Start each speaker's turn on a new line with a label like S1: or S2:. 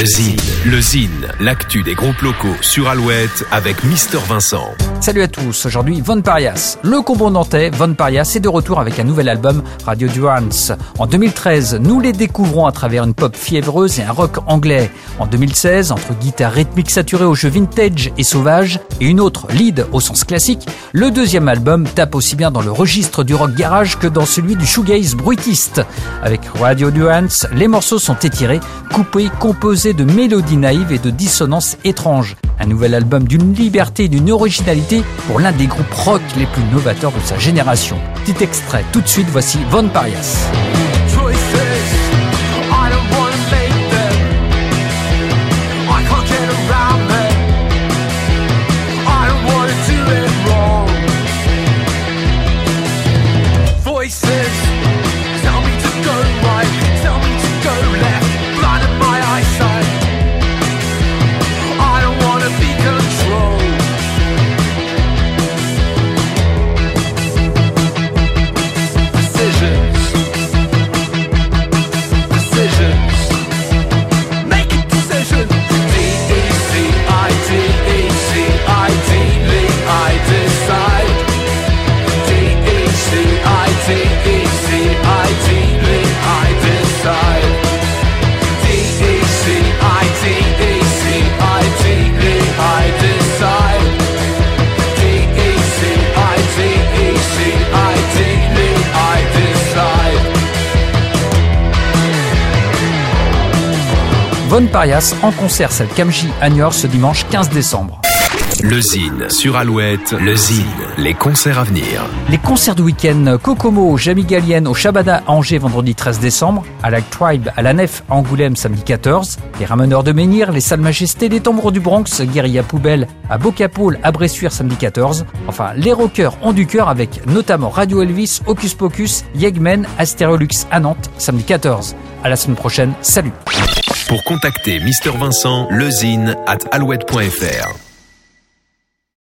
S1: Le Zine, le Zine, l'actu des groupes locaux sur Alouette avec Mister Vincent.
S2: Salut à tous, aujourd'hui Von Parias. Le combo nantais, Von Parias, est de retour avec un nouvel album, Radio Durance. En 2013, nous les découvrons à travers une pop fiévreuse et un rock anglais. En 2016, entre guitare rythmique saturée au jeu vintage et sauvage, et une autre lead au sens classique, le deuxième album tape aussi bien dans le registre du rock garage que dans celui du shoegaze bruitiste. Avec Radio Durance, les morceaux sont étirés, coupés, composés de mélodies naïves et de dissonances étranges. Un nouvel album d'une liberté et d'une originalité pour l'un des groupes rock les plus novateurs de sa génération. Petit extrait, tout de suite, voici Von Parias. Von Parias en concert celle Kamji à Niort ce dimanche 15 décembre.
S1: Le Zine sur Alouette, le Zine, les concerts à venir.
S2: Les concerts du week-end, Kokomo, Jamie Gallienne au Shabada Angers vendredi 13 décembre, à la Tribe à la Nef Angoulême samedi 14, les Rameneurs de Menhir, les Salles Majestés, les Tambours du Bronx, Guérilla Poubelle à Bocapoul à Bressuire samedi 14. Enfin, les rockers ont du cœur avec notamment Radio Elvis, Hocus Pocus, Yegmen, Astérolux à Nantes samedi 14. À la semaine prochaine, salut
S1: Pour contacter Mister Vincent, lezine at alouette.fr.